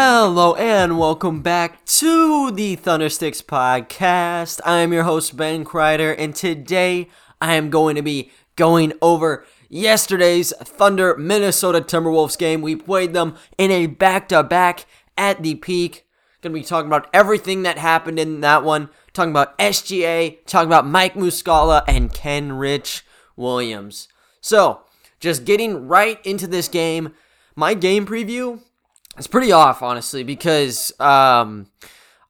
Hello and welcome back to the Thundersticks podcast. I am your host Ben Kreider, and today I am going to be going over yesterday's Thunder Minnesota Timberwolves game. We played them in a back-to-back at the peak. Going to be talking about everything that happened in that one. Talking about SGA, talking about Mike Muscala and Kenrich Williams. So, just getting right into this game. My game preview it's pretty off, honestly, because um,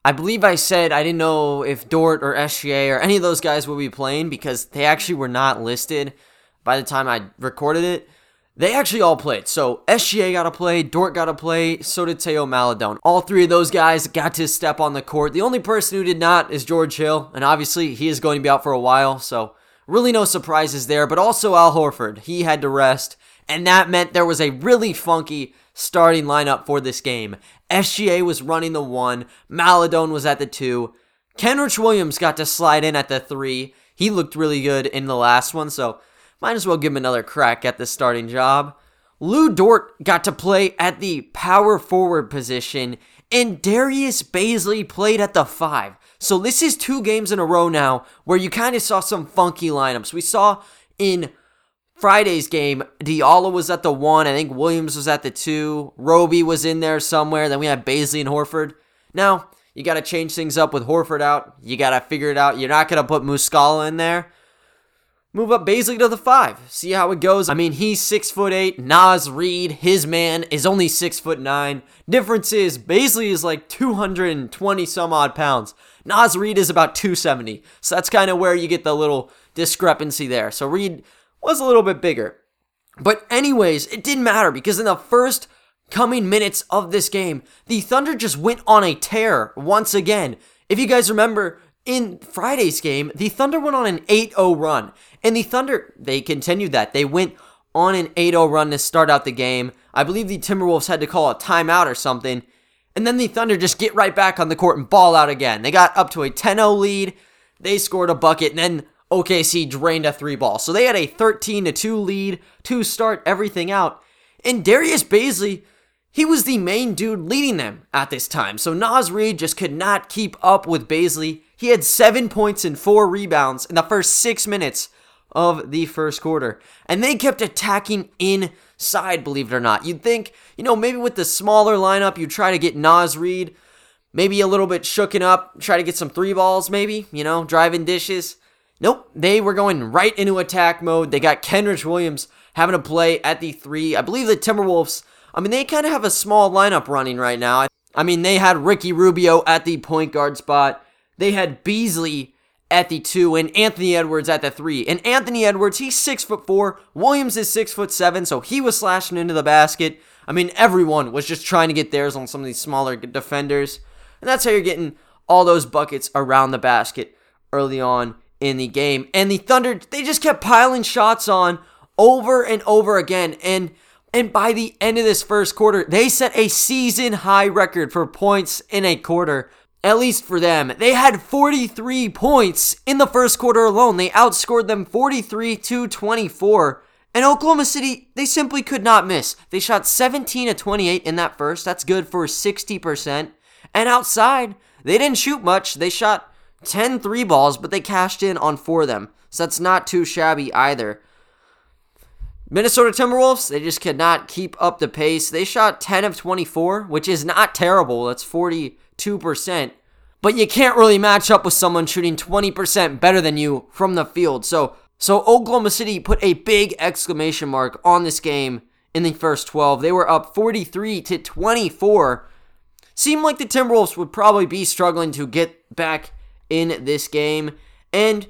I believe I said I didn't know if Dort or SGA or any of those guys would be playing because they actually were not listed by the time I recorded it. They actually all played. So SGA got to play, Dort got to play, so did Theo Maledon. All three of those guys got to step on the court. The only person who did not is George Hill, and obviously he is going to be out for a while, so really no surprises there. But also Al Horford, he had to rest, and that meant there was a really funky starting lineup for this game. SGA was running the one, Maledon was at the two. Kenrich Williams got to slide in at the three. He looked really good in the last one, so might as well give him another crack at the starting job. Lu Dort got to play at the power forward position, and Darius Bazley played at the five. So this is two games in a row now where you kind of saw some funky lineups. We saw in Friday's game, Diallo was at the one. I think Williams was at the two. Roby was in there somewhere. Then we had Bazley and Horford. Now, you got to change things up with Horford out. You got to figure it out. You're not going to put Muscala in there. Move up Bazley to the five. See how it goes. I mean, he's six foot eight. Naz Reid, his man, is only six foot nine. Difference is Bazley is like 220 some odd pounds. Naz Reid is about 270. So that's kind of where you get the little discrepancy there. So Reid was a little bit bigger. But, anyways, it didn't matter because in the first coming minutes of this game, the Thunder just went on a tear once again. If you guys remember, in Friday's game, the Thunder went on an 8 0 run. And the Thunder, they continued that. They went on an 8 0 run to start out the game. I believe the Timberwolves had to call a timeout or something. And then the Thunder just get right back on the court and ball out again. They got up to a 10 0 lead. They scored a bucket. And then OKC drained a three ball. So they had a 13 to 2 lead to start everything out. And Darius Bazley, he was the main dude leading them at this time. So Naz Reid just could not keep up with Bazley. He had seven points and four rebounds in the first six minutes of the first quarter. And they kept attacking inside, believe it or not. You'd think, you know, maybe with the smaller lineup, you try to get Naz Reid maybe a little bit shooken up, try to get some three balls, maybe, you know, driving dishes. Nope, they were going right into attack mode. They got Kenrich Williams having to play at the three. I believe the Timberwolves, I mean, they kind of have a small lineup running right now. I mean, they had Ricky Rubio at the point guard spot. They had Beasley at the two and Anthony Edwards at the three. And Anthony Edwards, he's six foot four. Williams is six foot seven, so he was slashing into the basket. I mean, everyone was just trying to get theirs on some of these smaller defenders. And that's how you're getting all those buckets around the basket early on in the game. And the Thunder, they just kept piling shots on over and over again. And and by the end of this first quarter, they set a season high record for points in a quarter. At least for them. They had 43 points in the first quarter alone. They outscored them 43 to 24. And Oklahoma City, they simply could not miss. They shot 17 to 28 in that first. That's good for 60%. And outside, they didn't shoot much. They shot 10 three balls, but they cashed in on four of them. So that's not too shabby either. Minnesota Timberwolves, they just could not keep up the pace. They shot 10 of 24, which is not terrible. That's 42%. But you can't really match up with someone shooting 20% better than you from the field. So, so Oklahoma City put a big exclamation mark on this game in the first 12. They were up 43 to 24. Seemed like the Timberwolves would probably be struggling to get back in this game. And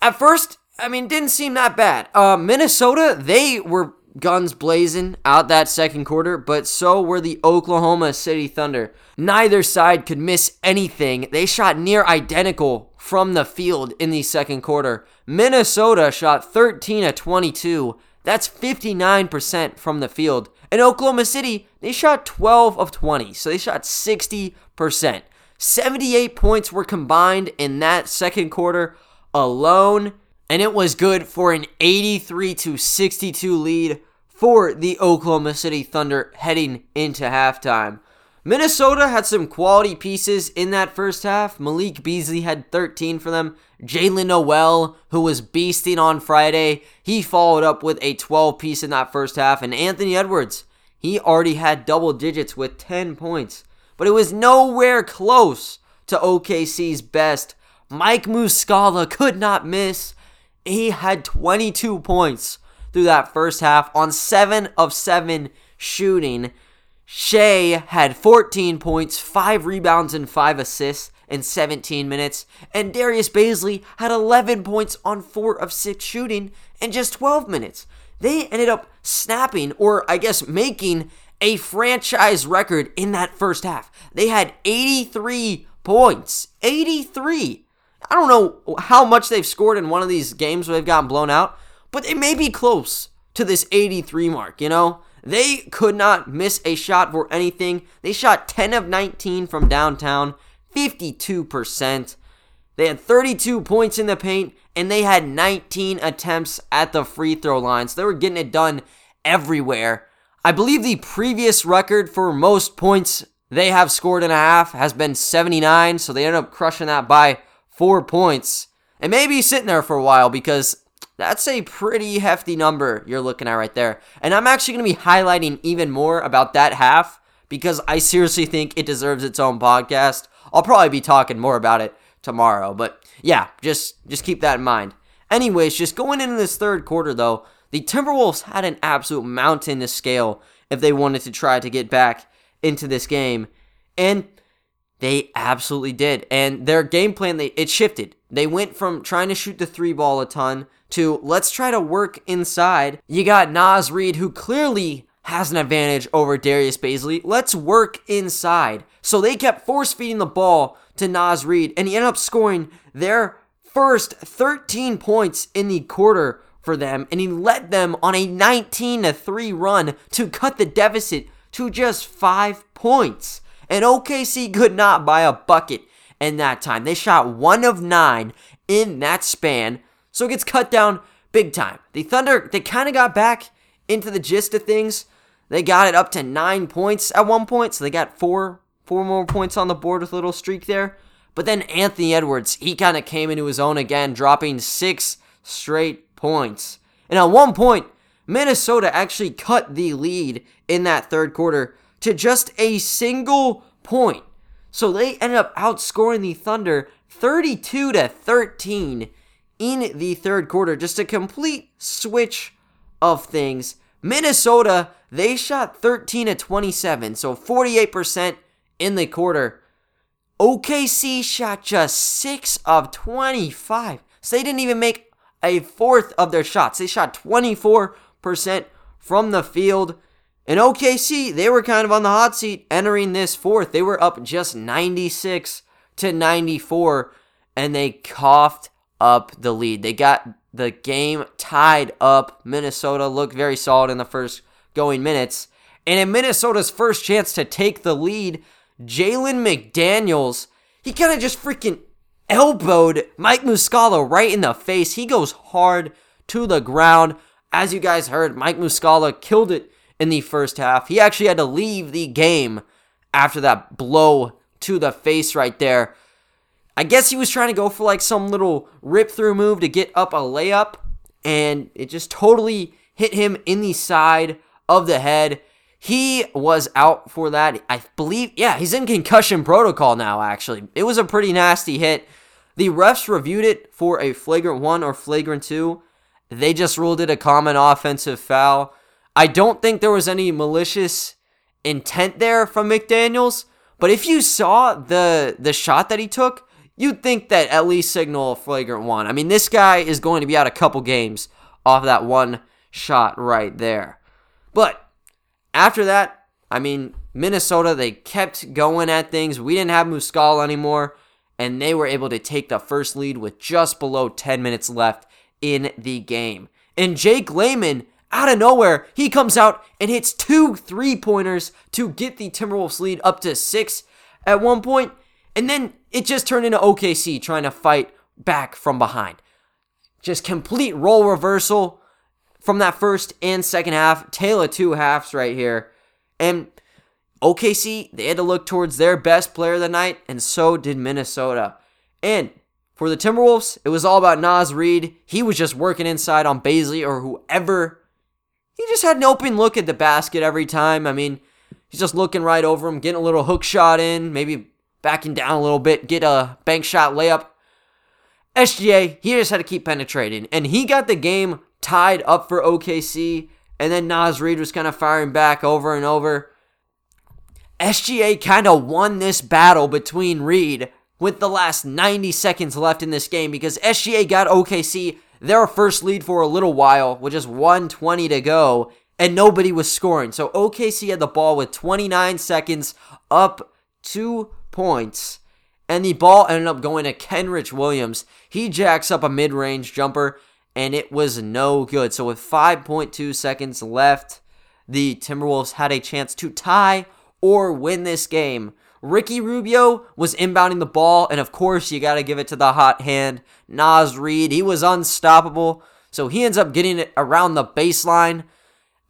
at first, I mean, didn't seem that bad. Uh, Minnesota, they were guns blazing out that second quarter, but so were the Oklahoma City Thunder. Neither side could miss anything. They shot near identical from the field in the second quarter. Minnesota shot 13 of 22. That's 59% from the field. And Oklahoma City, they shot 12 of 20. So they shot 60%. 78 points were combined in that second quarter alone, and it was good for an 83 to 62 lead for the Oklahoma City Thunder heading into halftime. Minnesota had some quality pieces in that first half. Malik Beasley had 13 for them. Jaylen Nowell, who was beasting on Friday, he followed up with a 12 piece in that first half. And Anthony Edwards, he already had double digits with 10 points. But it was nowhere close to OKC's best. Mike Muscala could not miss. He had 22 points through that first half on 7 of 7 shooting. Shai had 14 points, 5 rebounds, and 5 assists in 17 minutes. And Darius Bazley had 11 points on 4 of 6 shooting in just 12 minutes. They ended up snapping, or I guess making, a franchise record in that first half. They had 83 points. 83. I don't know how much they've scored in one of these games where they've gotten blown out, but they may be close to this 83 mark, you know? They could not miss a shot for anything. They shot 10 of 19 from downtown, 52%. They had 32 points in the paint, and they had 19 attempts at the free throw line. So they were getting it done everywhere. I believe the previous record for most points they have scored in a half has been 79, so they ended up crushing that by four points. And maybe sitting there for a while because that's a pretty hefty number you're looking at right there. And I'm actually going to be highlighting even more about that half because I seriously think it deserves its own podcast. I'll probably be talking more about it tomorrow, but yeah, just just keep that in mind. Anyways, just going into this third quarter though, the Timberwolves had an absolute mountain to scale if they wanted to try to get back into this game. And they absolutely did. And their game plan, they, it shifted. They went from trying to shoot the three ball a ton to let's try to work inside. You got Naz Reid, who clearly has an advantage over Darius Bazley. Let's work inside. So they kept force feeding the ball to Naz Reid, and he ended up scoring their first 13 points in the quarter for them, and he led them on a 19 3 run to cut the deficit to just five points. And OKC could not buy a bucket in that time. They shot one of nine in that span. So it gets cut down big time. The Thunder, they kind of got back into the gist of things. They got it up to nine points at one point, so they got four four more points on the board with a little streak there. But then Anthony Edwards, he kind of came into his own again, dropping six straight points. And at one point, Minnesota actually cut the lead in that third quarter to just a single point. So they ended up outscoring the Thunder 32 to 13 in the third quarter. Just a complete switch of things. Minnesota, they shot 13 to 27, so 48% in the quarter. OKC shot just 6 of 25. So they didn't even make a fourth of their shots. They shot 24% from the field. And OKC, they were kind of on the hot seat entering this fourth. They were up just 96 to 94, and they coughed up the lead. They got the game tied up. Minnesota looked very solid in the first going minutes. And in Minnesota's first chance to take the lead, Jalen McDaniels, he kind of just freaking elbowed Mike Muscala right in the face. He goes hard to the ground. As you guys heard, Mike Muscala killed it in the first half. He actually had to leave the game after that blow to the face right there. I guess he was trying to go for like some little rip through move to get up a layup, and it just totally hit him in the side of the head. He was out for that. I believe, yeah, he's in concussion protocol now, actually. It was a pretty nasty hit. The refs reviewed it for a flagrant one or flagrant two. They just ruled it a common offensive foul. I don't think there was any malicious intent there from McDaniels, but if you saw the the shot that he took, you'd think that at least signal a flagrant one. I mean, this guy is going to be out a couple games off that one shot right there. But after that, I mean, Minnesota, they kept going at things. We didn't have Muscala anymore, and they were able to take the first lead with just below 10 minutes left in the game. And Jake Layman, out of nowhere, he comes out and hits two three pointers to get the Timberwolves lead up to six at one point. And then it just turned into OKC trying to fight back from behind. Just complete role reversal from that first and second half. Tail of two halves right here. And OKC, they had to look towards their best player of the night, and so did Minnesota. And for the Timberwolves, it was all about Naz Reid. He was just working inside on Bazley or whoever. He just had an open look at the basket every time. I mean, he's just looking right over him, getting a little hook shot in, maybe backing down a little bit, get a bank shot layup. SGA, he just had to keep penetrating. And he got the game tied up for OKC. And then Naz Reid was kind of firing back over and over. SGA kind of won this battle between Reid with the last 90 seconds left in this game because SGA got OKC their first lead for a little while with just 120 to go and nobody was scoring. So OKC had the ball with 29 seconds up two points and the ball ended up going to Kenrich Williams. He jacks up a mid range jumper, and it was no good. So, with 5.2 seconds left, the Timberwolves had a chance to tie or win this game. Ricky Rubio was inbounding the ball, and of course, you got to give it to the hot hand, Naz Reid. He was unstoppable. So he ends up getting it around the baseline,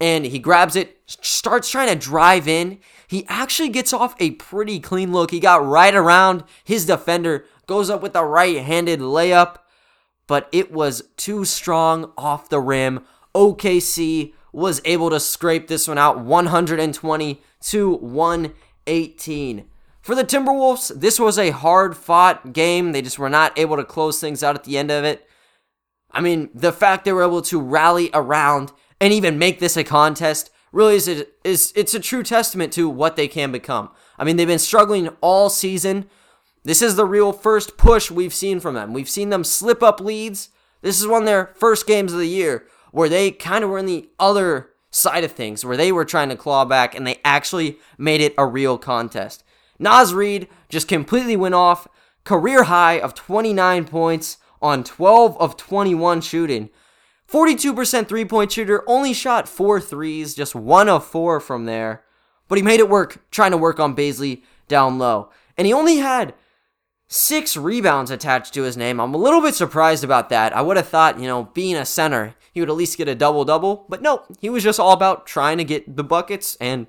and he grabs it, starts trying to drive in. He actually gets off a pretty clean look. He got right around his defender, goes up with a right handed layup, but it was too strong off the rim. OKC was able to scrape this one out 120 to 118. For the Timberwolves, this was a hard fought game. They just were not able to close things out at the end of it. I mean, the fact they were able to rally around and even make this a contest really is, a, is it's a true testament to what they can become. I mean, they've been struggling all season. This is the real first push we've seen from them. We've seen them slip up leads. This is one of their first games of the year where they kind of were in the other side of things, where they were trying to claw back and they actually made it a real contest. Naz Reid just completely went off, career high of 29 points on 12 of 21 shooting. 42% three point shooter, only shot four threes, just one of four from there. But he made it work, trying to work on Bazley down low. And he only had six rebounds attached to his name. I'm a little bit surprised about that. I would have thought, you know, being a center, he would at least get a double double. But no, he was just all about trying to get the buckets and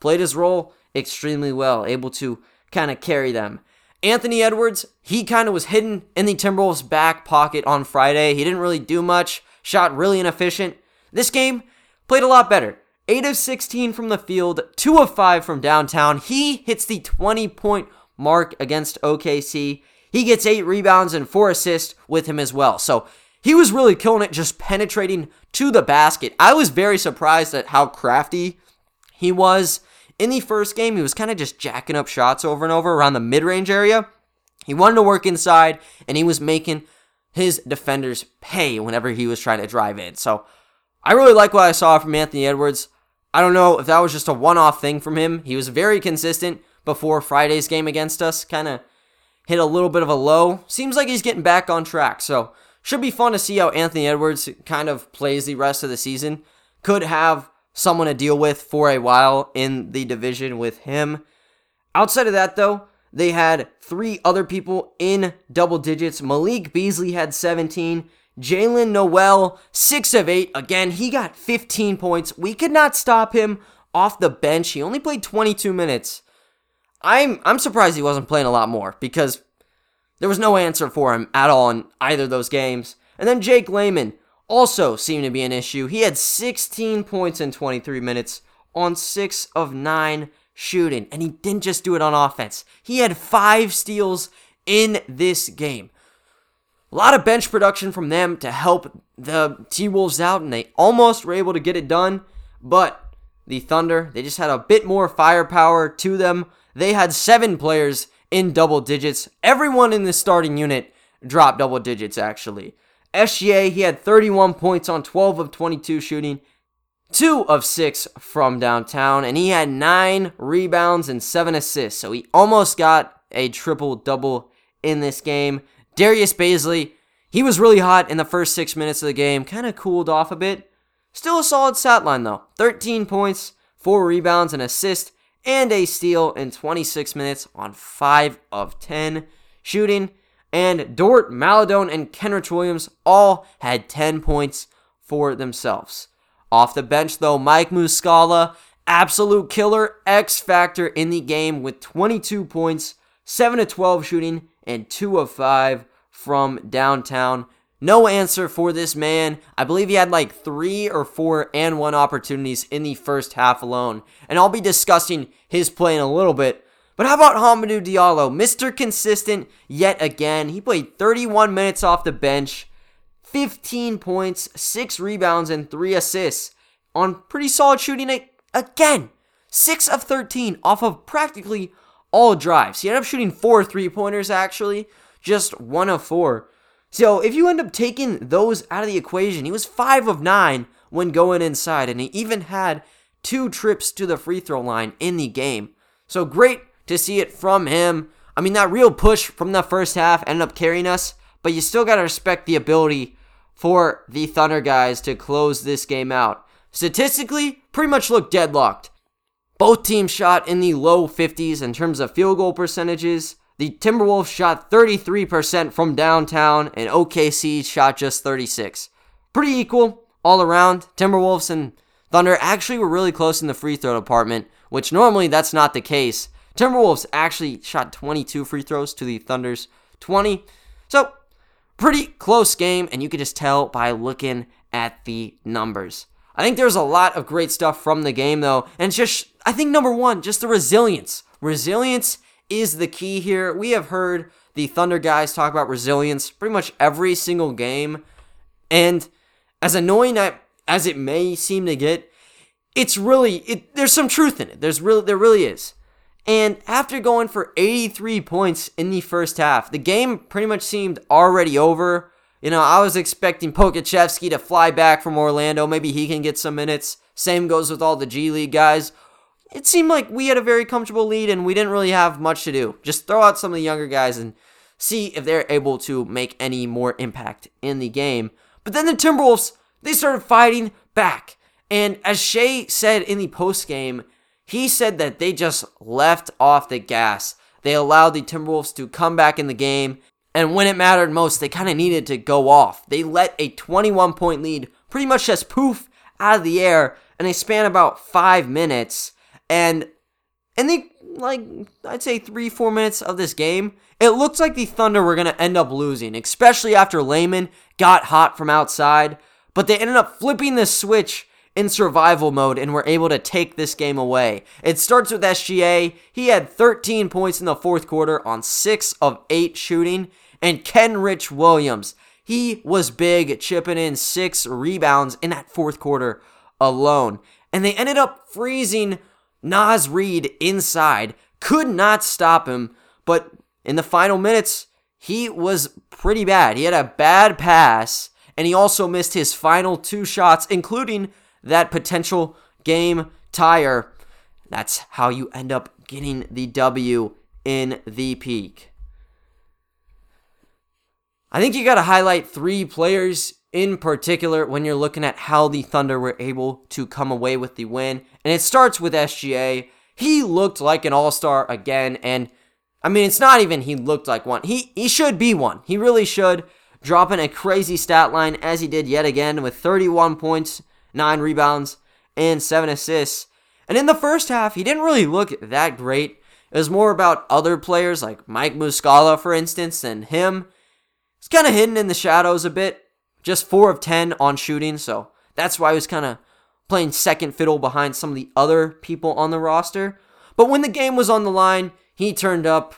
played his role extremely well, able to kind of carry them. Anthony Edwards, he kind of was hidden in the Timberwolves' back pocket on Friday. He didn't really do much shot really inefficient. This game played a lot better. 8 of 16 from the field, 2 of 5 from downtown. He hits the 20 point mark against OKC. He gets 8 rebounds and 4 assists with him as well. So he was really killing it, just penetrating to the basket. I was very surprised at how crafty he was. In the first game, he was kind of just jacking up shots over and over around the mid range area. He wanted to work inside, and he was making his defenders pay whenever he was trying to drive in. So I really like what I saw from Anthony Edwards. I don't know if that was just a one off thing from him. He was very consistent before Friday's game against us, kind of hit a little bit of a low. Seems like he's getting back on track. So should be fun to see how Anthony Edwards kind of plays the rest of the season. Could have someone to deal with for a while in the division with him. Outside of that, though, they had three other people in double digits. Malik Beasley had 17. Jaylen Nowell, 6 of 8. Again, he got 15 points. We could not stop him off the bench. He only played 22 minutes. I'm I'm surprised he wasn't playing a lot more because there was no answer for him at all in either of those games. And then Jake Layman also seemed to be an issue. He had 16 points in 23 minutes on 6 of 9 shooting. And he didn't just do it on offense, he had five steals in this game. A lot of bench production from them to help the T Wolves out, and they almost were able to get it done. But the Thunder, they just had a bit more firepower to them. They had seven players in double digits. Everyone in the starting unit dropped double digits, actually. SGA, he had 31 points on 12 of 22 shooting two of six from downtown, and he had nine rebounds and seven assists. So he almost got a triple double in this game. Darius Bazley, he was really hot in the first six minutes of the game, kind of cooled off a bit. Still a solid stat line though 13 points, four rebounds, an assist, and a steal in 26 minutes on 5 of 10 shooting. And Dort, Maledon, and Kenrich Williams all had 10 points for themselves. Off the bench, though, Mike Muscala absolute killer X factor in the game with 22 points, 7 to 12 shooting, and 2 of 5 from downtown. No answer for this man. I believe he had like three or four and one opportunities in the first half alone. And I'll be discussing his play in a little bit. But how about Hamidou Diallo? Mr. Consistent yet again. He played 31 minutes off the bench, 15 points, 6 rebounds, and 3 assists on pretty solid shooting again. 6 of 13 off of practically all drives. He ended up shooting 4 three pointers actually, just 1 of 4. So if you end up taking those out of the equation, he was 5 of 9 when going inside, and he even had two trips to the free throw line in the game. So great to see it from him. I mean, that real push from the first half ended up carrying us, but you still got to respect the ability for the Thunder guys to close this game out. Statistically, pretty much looked deadlocked. Both teams shot in the low 50s in terms of field goal percentages. The Timberwolves shot 33% from downtown, and OKC shot just 36. Pretty equal all around. Timberwolves and Thunder actually were really close in the free throw department, which normally that's not the case. Timberwolves actually shot 22 free throws to the Thunder's 20. So, pretty close game, and you can just tell by looking at the numbers. I think there's a lot of great stuff from the game, though, and just, I think number one, just the resilience. Resilience is the key here. We have heard the Thunder guys talk about resilience pretty much every single game. And as annoying as it may seem to get, it's really it, there's some truth in it. There's really there really is. And after going for 83 points in the first half, the game pretty much seemed already over. You know, I was expecting Pokusevski to fly back from Orlando. Maybe he can get some minutes. Same goes with all the G League guys it seemed like we had a very comfortable lead and we didn't really have much to do. Just throw out some of the younger guys and see if they're able to make any more impact in the game. But then the Timberwolves, they started fighting back. And as Shai said in the post game, he said that they just left off the gas. They allowed the Timberwolves to come back in the game. And when it mattered most, they kind of needed to go off. They let a 21 point lead pretty much just poof out of the air. And they span about five minutes. And in the like I'd say three, four minutes of this game, it looks like the Thunder were gonna end up losing, especially after Layman got hot from outside. But they ended up flipping the switch in survival mode and were able to take this game away. It starts with SGA. He had 13 points in the fourth quarter on 6 of 8 shooting. And Kenrich Williams, he was big, chipping in 6 rebounds in that fourth quarter alone. And they ended up freezing Naz Reid inside could not stop him, but in the final minutes, he was pretty bad. He had a bad pass, and he also missed his final two shots, including that potential game tire. That's how you end up getting the W in the peak. I think you got to highlight three players in particular when you're looking at how the Thunder were able to come away with the win. And it starts with SGA. He looked like an all-star again and I mean it's not even he looked like one. He he should be one. He really should dropping a crazy stat line as he did yet again with 31 points, 9 rebounds and 7 assists. And in the first half, he didn't really look that great. It was more about other players like Mike Muscala, for instance, than him. He's kind of hidden in the shadows a bit. Just 4 of 10 on shooting, so that's why he was kind of playing second fiddle behind some of the other people on the roster. But when the game was on the line, he turned up,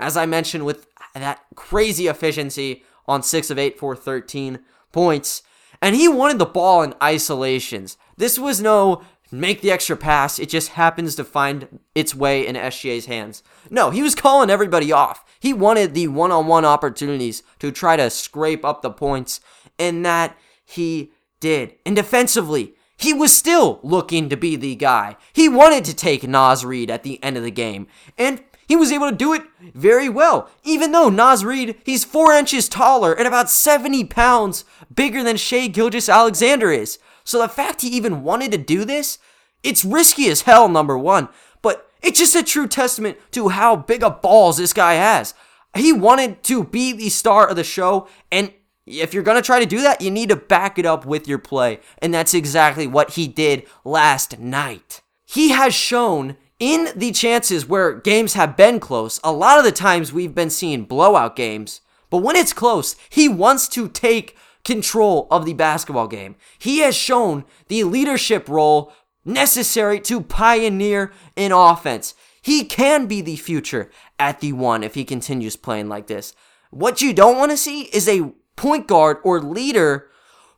as I mentioned, with that crazy efficiency on 6 of 8 for 13 points. And he wanted the ball in isolations. This was no make the extra pass, it just happens to find its way in SGA's hands. No, he was calling everybody off. He wanted the one on one opportunities to try to scrape up the points and that he did. And defensively, he was still looking to be the guy. He wanted to take Naz Reid at the end of the game, and he was able to do it very well. Even though Naz Reid, he's four inches taller and about 70 pounds bigger than Shai Gilgeous-Alexander is. So the fact he even wanted to do this, it's risky as hell, number one. But it's just a true testament to how big of balls this guy has. He wanted to be the star of the show, and if you're going to try to do that, you need to back it up with your play. And that's exactly what he did last night. he has shown in the chances where games have been close, a lot of the times we've been seeing blowout games, but when it's close, he wants to take control of the basketball game. He has shown the leadership role necessary to pioneer in offense. He can be the future at the one if he continues playing like this. What you don't want to see is a point guard or leader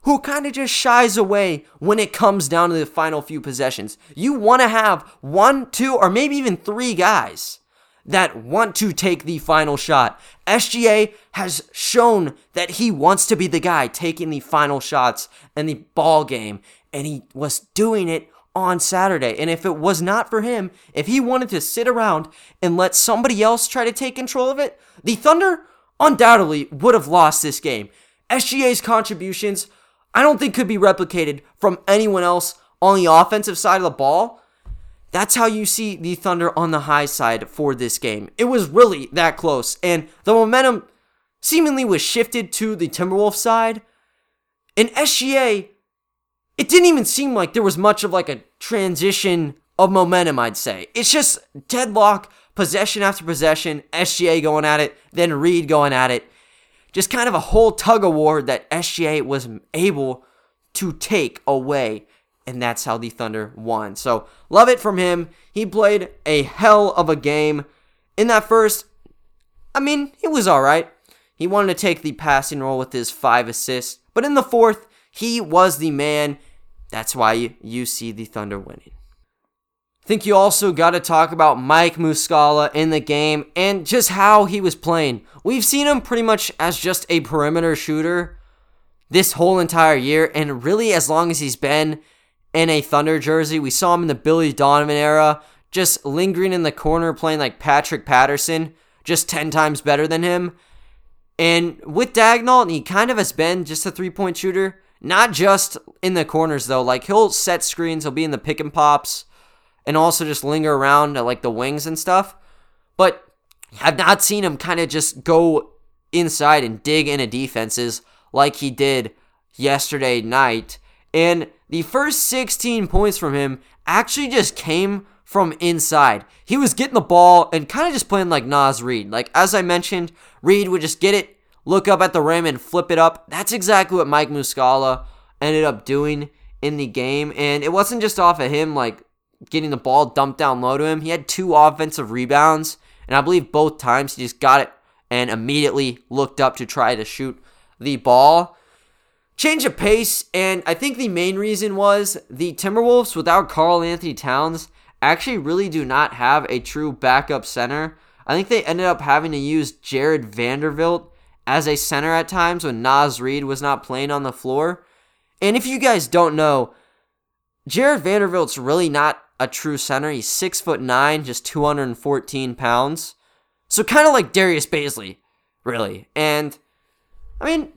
who kind of just shies away when it comes down to the final few possessions. You want to have one, two, or maybe even three guys that want to take the final shot. SGA has shown that he wants to be the guy taking the final shots in the ball game, and he was doing it on Saturday. And if it was not for him, if he wanted to sit around and let somebody else try to take control of it, the Thunder undoubtedly would have lost this game. SGA's contributions, I don't think could be replicated from anyone else on the offensive side of the ball. That's how you see the Thunder on the high side for this game. It was really that close, and the momentum seemingly was shifted to the Timberwolves side. And SGA, it didn't even seem like there was much of like a transition of momentum, I'd say. It's just deadlock, possession after possession, SGA going at it, then Reid going at it just kind of a whole tug of war that SGA was able to take away. And that's how the Thunder won. So, love it from him. He played a hell of a game. In that first, I mean, he was alright. He wanted to take the passing role with his five assists. But in the fourth, he was the man. That's why you see the Thunder winning. I think you also got to talk about Mike Muscala in the game and just how he was playing. We've seen him pretty much as just a perimeter shooter this whole entire year, and really as long as he's been in a Thunder jersey. We saw him in the Billy Donovan era, just lingering in the corner playing like Patrick Patterson, just 10 times better than him. And with Dagnall, he kind of has been just a three point shooter, not just in the corners though. Like he'll set screens, he'll be in the pick and pops and also just linger around at like the wings and stuff. But have not seen him kind of just go inside and dig into defenses like he did yesterday night. And the first 16 points from him actually just came from inside. He was getting the ball and kind of just playing like Naz Reid. Like as I mentioned, Reid would just get it, look up at the rim and flip it up. That's exactly what Mike Muscala ended up doing in the game. And it wasn't just off of him like getting the ball dumped down low to him. He had two offensive rebounds, and I believe both times he just got it and immediately looked up to try to shoot the ball. Change of pace, and I think the main reason was the Timberwolves without Karl-Anthony Towns actually really do not have a true backup center. I think they ended up having to use Jared Vanderbilt as a center at times when Naz Reid was not playing on the floor. And if you guys don't know, Jared Vanderbilt's really not a true center. He's six foot nine, just 214 pounds. So kind of like Darius Bazley, really. And I mean,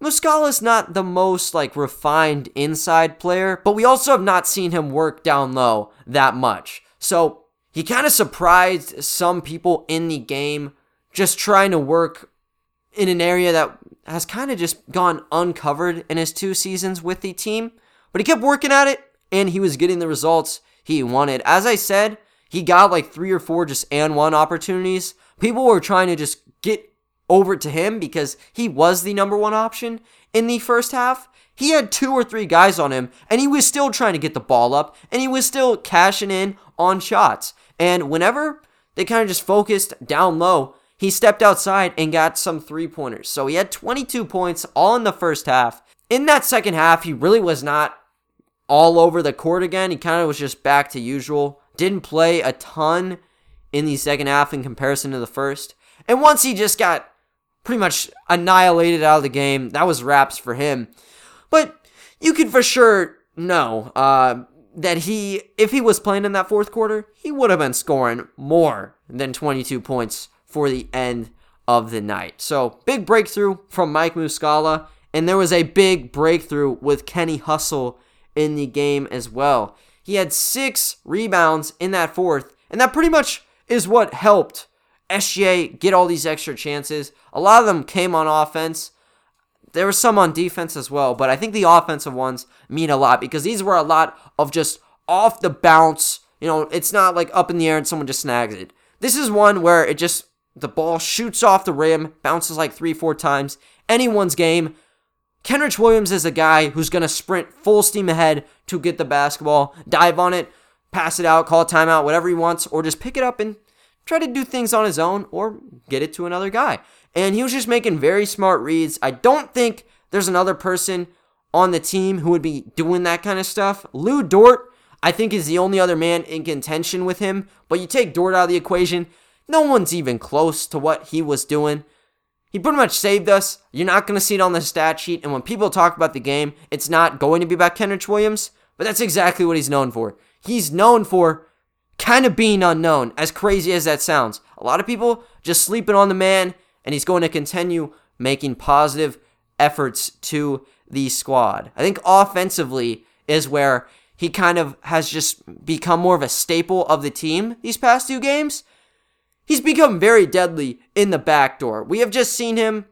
Muscala's not the most like refined inside player, but we also have not seen him work down low that much. So he kind of surprised some people in the game just trying to work in an area that has kind of just gone uncovered in his two seasons with the team. But he kept working at it and he was getting the results he wanted. As I said, he got like three or four just and one opportunities. People were trying to just get over to him because he was the number one option in the first half. He had two or three guys on him, and he was still trying to get the ball up, and he was still cashing in on shots. And whenever they kind of just focused down low, he stepped outside and got some three pointers. So he had 22 points all in the first half. In that second half, he really was not all over the court again. He kind of was just back to usual. Didn't play a ton in the second half in comparison to the first. And once he just got pretty much annihilated out of the game, that was wraps for him. But you could for sure know uh, that he, if he was playing in that fourth quarter, he would have been scoring more than 22 points for the end of the night. So big breakthrough from Mike Muscala. And there was a big breakthrough with Kenny Hustle in the game as well. He had six rebounds in that fourth, and that pretty much is what helped SGA get all these extra chances. A lot of them came on offense. There were some on defense as well, but I think the offensive ones mean a lot because these were a lot of just off the bounce. You know, it's not like up in the air and someone just snags it. This is one where it just the ball shoots off the rim, bounces like three, four times. Anyone's game. Kenrich Williams is a guy who's going to sprint full steam ahead to get the basketball, dive on it, pass it out, call a timeout, whatever he wants, or just pick it up and try to do things on his own or get it to another guy. And he was just making very smart reads. I don't think there's another person on the team who would be doing that kind of stuff. Lu Dort, I think, is the only other man in contention with him. But you take Dort out of the equation, no one's even close to what he was doing. He pretty much saved us. You're not going to see it on the stat sheet. And when people talk about the game, it's not going to be about Kenrich Williams, but that's exactly what he's known for. He's known for kind of being unknown, as crazy as that sounds. A lot of people just sleeping on the man, and he's going to continue making positive efforts to the squad. I think offensively is where he kind of has just become more of a staple of the team these past two games. He's become very deadly in the back door. We have just seen him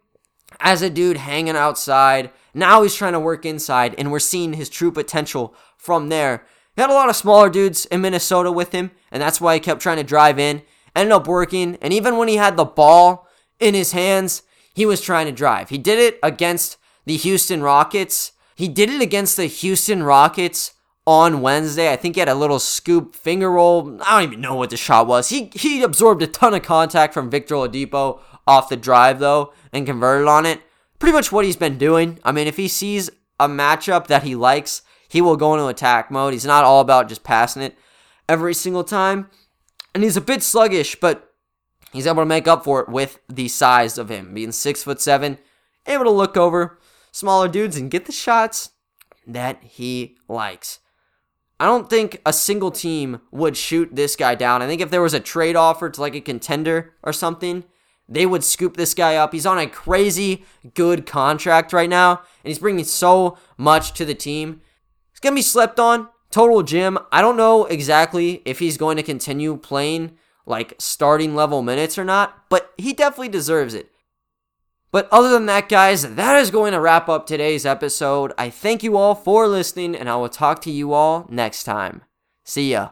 as a dude hanging outside. Now he's trying to work inside, and we're seeing his true potential from there. He had a lot of smaller dudes in Minnesota with him, and that's why he kept trying to drive in. Ended up working, and even when he had the ball in his hands, he was trying to drive. He did it against the Houston Rockets. He did it against the Houston Rockets on Wednesday. I think he had a little scoop finger roll. I don't even know what the shot was. He he absorbed a ton of contact from Victor Oladipo off the drive though and converted on it. Pretty much what he's been doing. I mean, if he sees a matchup that he likes, he will go into attack mode. He's not all about just passing it every single time. And he's a bit sluggish, but he's able to make up for it with the size of him, being six foot seven, able to look over smaller dudes and get the shots that he likes. I don't think a single team would shoot this guy down. I think if there was a trade offer to like a contender or something, they would scoop this guy up. He's on a crazy good contract right now, and he's bringing so much to the team. He's going to be slept on. Total gym. I don't know exactly if he's going to continue playing like starting level minutes or not, but he definitely deserves it. But other than that, guys, that is going to wrap up today's episode. I thank you all for listening, and I will talk to you all next time. See ya.